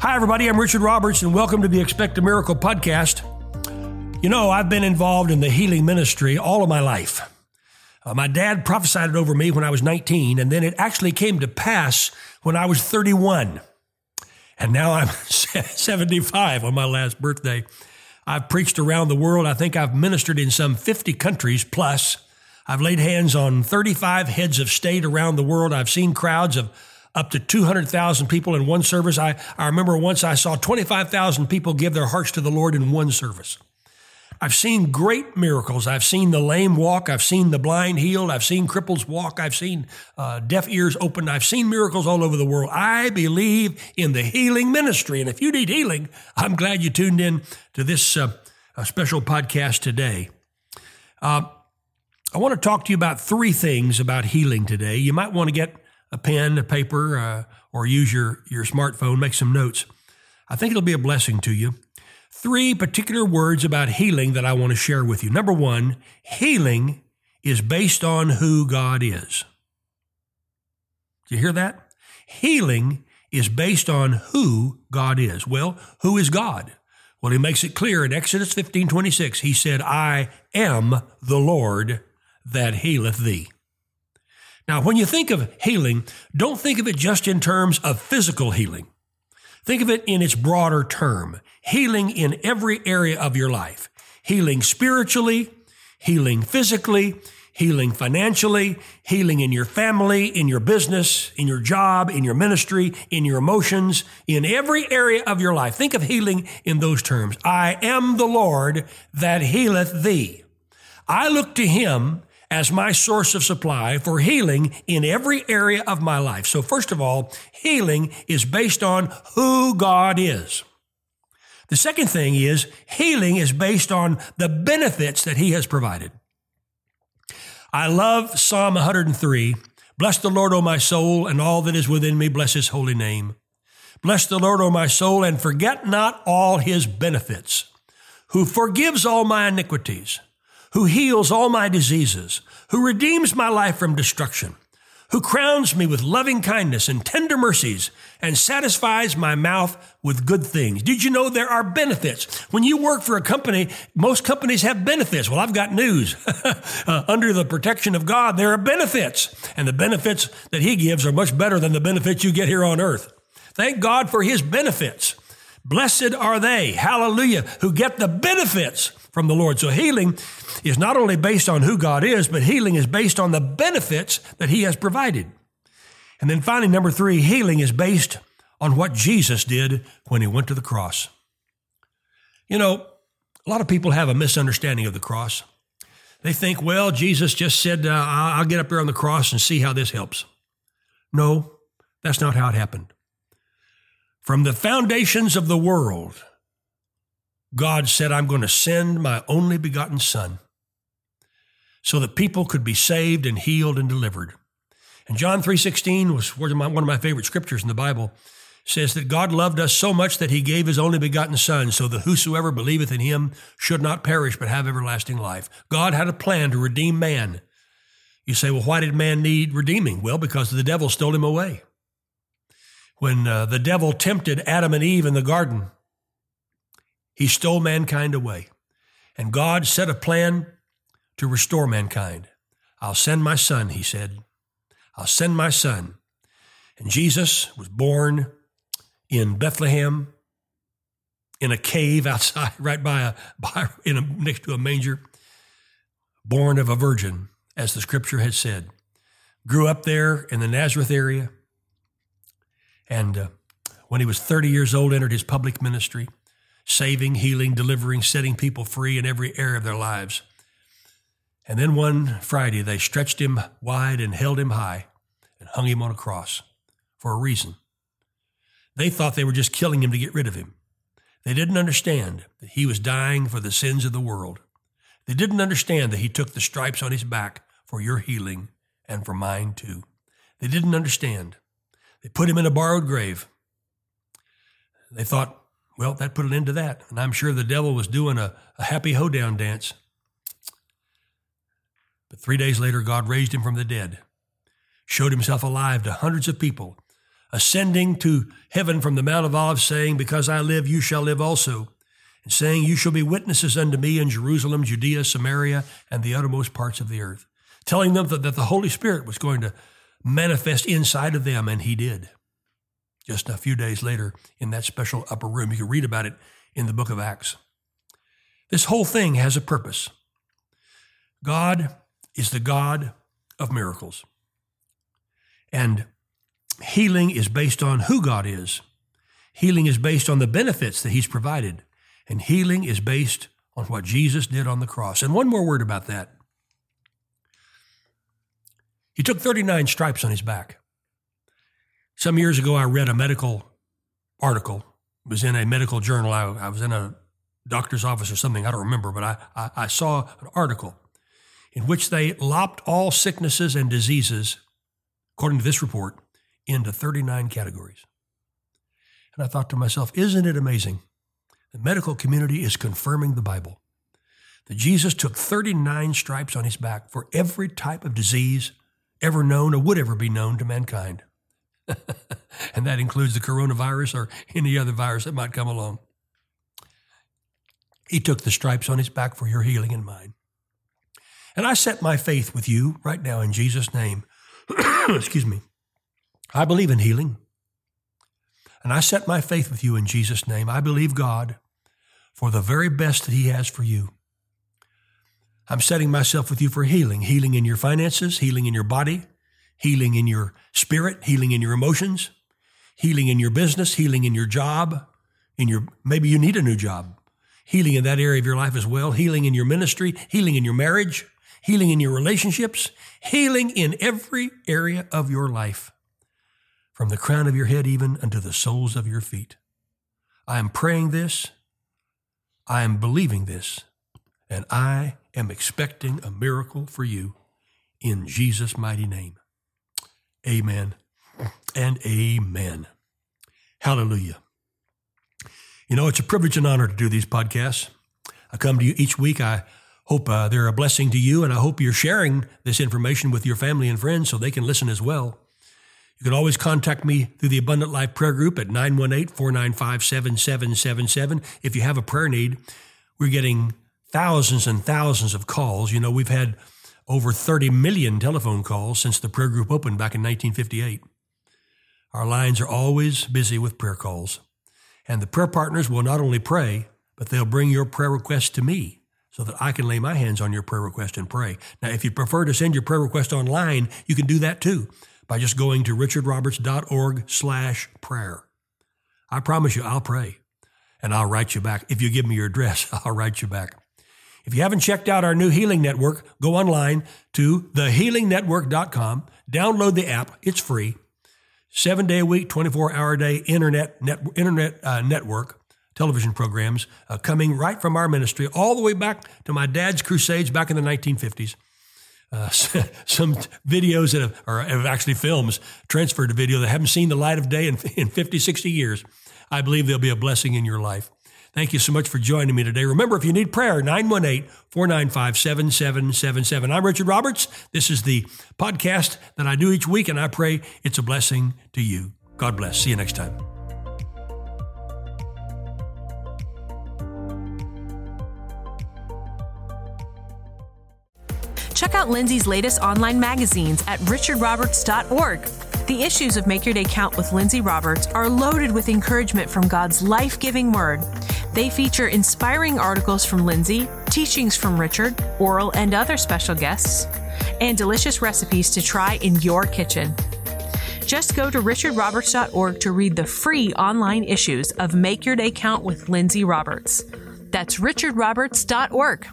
Hi, everybody. I'm Richard Roberts, and welcome to the Expect a Miracle podcast. You know, I've been involved in the healing ministry all of my life. Uh, my dad prophesied it over me when I was 19, and then it actually came to pass when I was 31. And now I'm 75 on my last birthday. I've preached around the world. I think I've ministered in some 50 countries plus. I've laid hands on 35 heads of state around the world. I've seen crowds of up to 200,000 people in one service. I, I remember once I saw 25,000 people give their hearts to the Lord in one service. I've seen great miracles. I've seen the lame walk. I've seen the blind healed. I've seen cripples walk. I've seen uh, deaf ears opened. I've seen miracles all over the world. I believe in the healing ministry. And if you need healing, I'm glad you tuned in to this uh, special podcast today. Uh, I want to talk to you about three things about healing today. You might want to get a pen, a paper, uh, or use your, your smartphone, make some notes. I think it'll be a blessing to you. Three particular words about healing that I want to share with you. Number one, healing is based on who God is. Do you hear that? Healing is based on who God is. Well, who is God? Well, he makes it clear in Exodus 15 26. He said, I am the Lord that healeth thee. Now, when you think of healing, don't think of it just in terms of physical healing. Think of it in its broader term healing in every area of your life healing spiritually, healing physically, healing financially, healing in your family, in your business, in your job, in your ministry, in your emotions, in every area of your life. Think of healing in those terms. I am the Lord that healeth thee. I look to him as my source of supply for healing in every area of my life. So, first of all, healing is based on who God is. The second thing is healing is based on the benefits that He has provided. I love Psalm 103. Bless the Lord, O my soul, and all that is within me, bless His holy name. Bless the Lord, O my soul, and forget not all His benefits, who forgives all my iniquities who heals all my diseases, who redeems my life from destruction, who crowns me with loving kindness and tender mercies and satisfies my mouth with good things. Did you know there are benefits? When you work for a company, most companies have benefits. Well, I've got news. uh, under the protection of God, there are benefits, and the benefits that He gives are much better than the benefits you get here on earth. Thank God for His benefits. Blessed are they, hallelujah, who get the benefits from the Lord. So healing is not only based on who God is, but healing is based on the benefits that He has provided. And then finally, number three, healing is based on what Jesus did when He went to the cross. You know, a lot of people have a misunderstanding of the cross. They think, well, Jesus just said, uh, I'll get up there on the cross and see how this helps. No, that's not how it happened. From the foundations of the world, God said, I'm going to send my only begotten Son so that people could be saved and healed and delivered. And John 3.16 was one of my favorite scriptures in the Bible, says that God loved us so much that he gave his only begotten Son, so that whosoever believeth in him should not perish but have everlasting life. God had a plan to redeem man. You say, well, why did man need redeeming? Well, because the devil stole him away. When uh, the devil tempted Adam and Eve in the garden, he stole mankind away. And God set a plan to restore mankind. I'll send my son, he said. I'll send my son. And Jesus was born in Bethlehem in a cave outside, right by a, by, in a, next to a manger, born of a virgin, as the scripture had said. Grew up there in the Nazareth area. And uh, when he was 30 years old, entered his public ministry saving, healing, delivering, setting people free in every area of their lives. And then one Friday, they stretched him wide and held him high and hung him on a cross for a reason. They thought they were just killing him to get rid of him. They didn't understand that he was dying for the sins of the world. They didn't understand that he took the stripes on his back for your healing and for mine too. They didn't understand. They put him in a borrowed grave. They thought, well, that put an end to that. And I'm sure the devil was doing a, a happy hoedown dance. But three days later, God raised him from the dead, showed himself alive to hundreds of people, ascending to heaven from the Mount of Olives, saying, Because I live, you shall live also. And saying, You shall be witnesses unto me in Jerusalem, Judea, Samaria, and the uttermost parts of the earth. Telling them that, that the Holy Spirit was going to manifest inside of them, and he did. Just a few days later in that special upper room. You can read about it in the book of Acts. This whole thing has a purpose. God is the God of miracles. And healing is based on who God is. Healing is based on the benefits that He's provided. And healing is based on what Jesus did on the cross. And one more word about that. He took 39 stripes on his back. Some years ago, I read a medical article. It was in a medical journal. I, I was in a doctor's office or something. I don't remember, but I, I, I saw an article in which they lopped all sicknesses and diseases, according to this report, into 39 categories. And I thought to myself, isn't it amazing? The medical community is confirming the Bible. That Jesus took 39 stripes on his back for every type of disease ever known or would ever be known to mankind. and that includes the coronavirus or any other virus that might come along. He took the stripes on his back for your healing and mine. And I set my faith with you right now in Jesus' name. Excuse me. I believe in healing. And I set my faith with you in Jesus' name. I believe God for the very best that He has for you. I'm setting myself with you for healing healing in your finances, healing in your body, healing in your spirit, healing in your emotions, healing in your business, healing in your job, in your maybe you need a new job, healing in that area of your life as well, healing in your ministry, healing in your marriage, healing in your relationships, healing in every area of your life from the crown of your head even unto the soles of your feet. I am praying this, I am believing this, and I am expecting a miracle for you in Jesus' mighty name. Amen and amen. Hallelujah. You know, it's a privilege and honor to do these podcasts. I come to you each week. I hope uh, they're a blessing to you, and I hope you're sharing this information with your family and friends so they can listen as well. You can always contact me through the Abundant Life Prayer Group at 918 495 7777 if you have a prayer need. We're getting thousands and thousands of calls. You know, we've had over 30 million telephone calls since the prayer group opened back in 1958. Our lines are always busy with prayer calls. And the prayer partners will not only pray, but they'll bring your prayer request to me so that I can lay my hands on your prayer request and pray. Now, if you prefer to send your prayer request online, you can do that too by just going to richardroberts.org slash prayer. I promise you, I'll pray and I'll write you back. If you give me your address, I'll write you back. If you haven't checked out our new healing network, go online to thehealingnetwork.com, download the app. It's free. Seven day a week, 24 hour a day internet, net, internet uh, network, television programs uh, coming right from our ministry all the way back to my dad's crusades back in the 1950s uh, some videos that have, or have actually films transferred to video that haven't seen the light of day in, in 50, 60 years. I believe they'll be a blessing in your life. Thank you so much for joining me today. Remember, if you need prayer, 918 495 7777. I'm Richard Roberts. This is the podcast that I do each week, and I pray it's a blessing to you. God bless. See you next time. Check out Lindsay's latest online magazines at richardroberts.org. The issues of Make Your Day Count with Lindsay Roberts are loaded with encouragement from God's life giving word. They feature inspiring articles from Lindsay, teachings from Richard, Oral and other special guests, and delicious recipes to try in your kitchen. Just go to richardroberts.org to read the free online issues of Make Your Day Count with Lindsay Roberts. That's richardroberts.org.